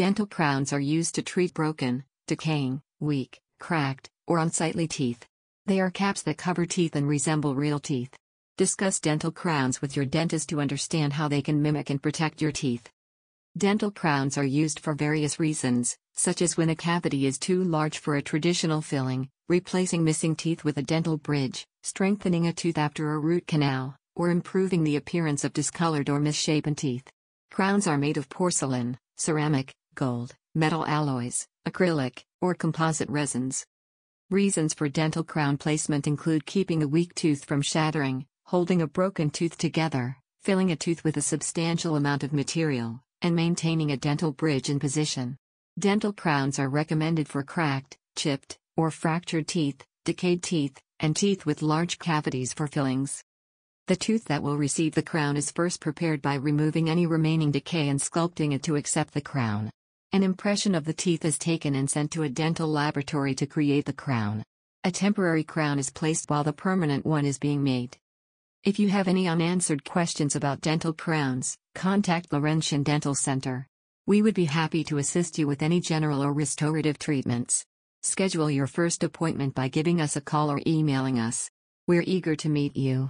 Dental crowns are used to treat broken, decaying, weak, cracked, or unsightly teeth. They are caps that cover teeth and resemble real teeth. Discuss dental crowns with your dentist to understand how they can mimic and protect your teeth. Dental crowns are used for various reasons, such as when a cavity is too large for a traditional filling, replacing missing teeth with a dental bridge, strengthening a tooth after a root canal, or improving the appearance of discolored or misshapen teeth. Crowns are made of porcelain, ceramic, gold, metal alloys, acrylic, or composite resins. Reasons for dental crown placement include keeping a weak tooth from shattering, holding a broken tooth together, filling a tooth with a substantial amount of material, and maintaining a dental bridge in position. Dental crowns are recommended for cracked, chipped, or fractured teeth, decayed teeth, and teeth with large cavities for fillings. The tooth that will receive the crown is first prepared by removing any remaining decay and sculpting it to accept the crown. An impression of the teeth is taken and sent to a dental laboratory to create the crown. A temporary crown is placed while the permanent one is being made. If you have any unanswered questions about dental crowns, contact Laurentian Dental Center. We would be happy to assist you with any general or restorative treatments. Schedule your first appointment by giving us a call or emailing us. We're eager to meet you.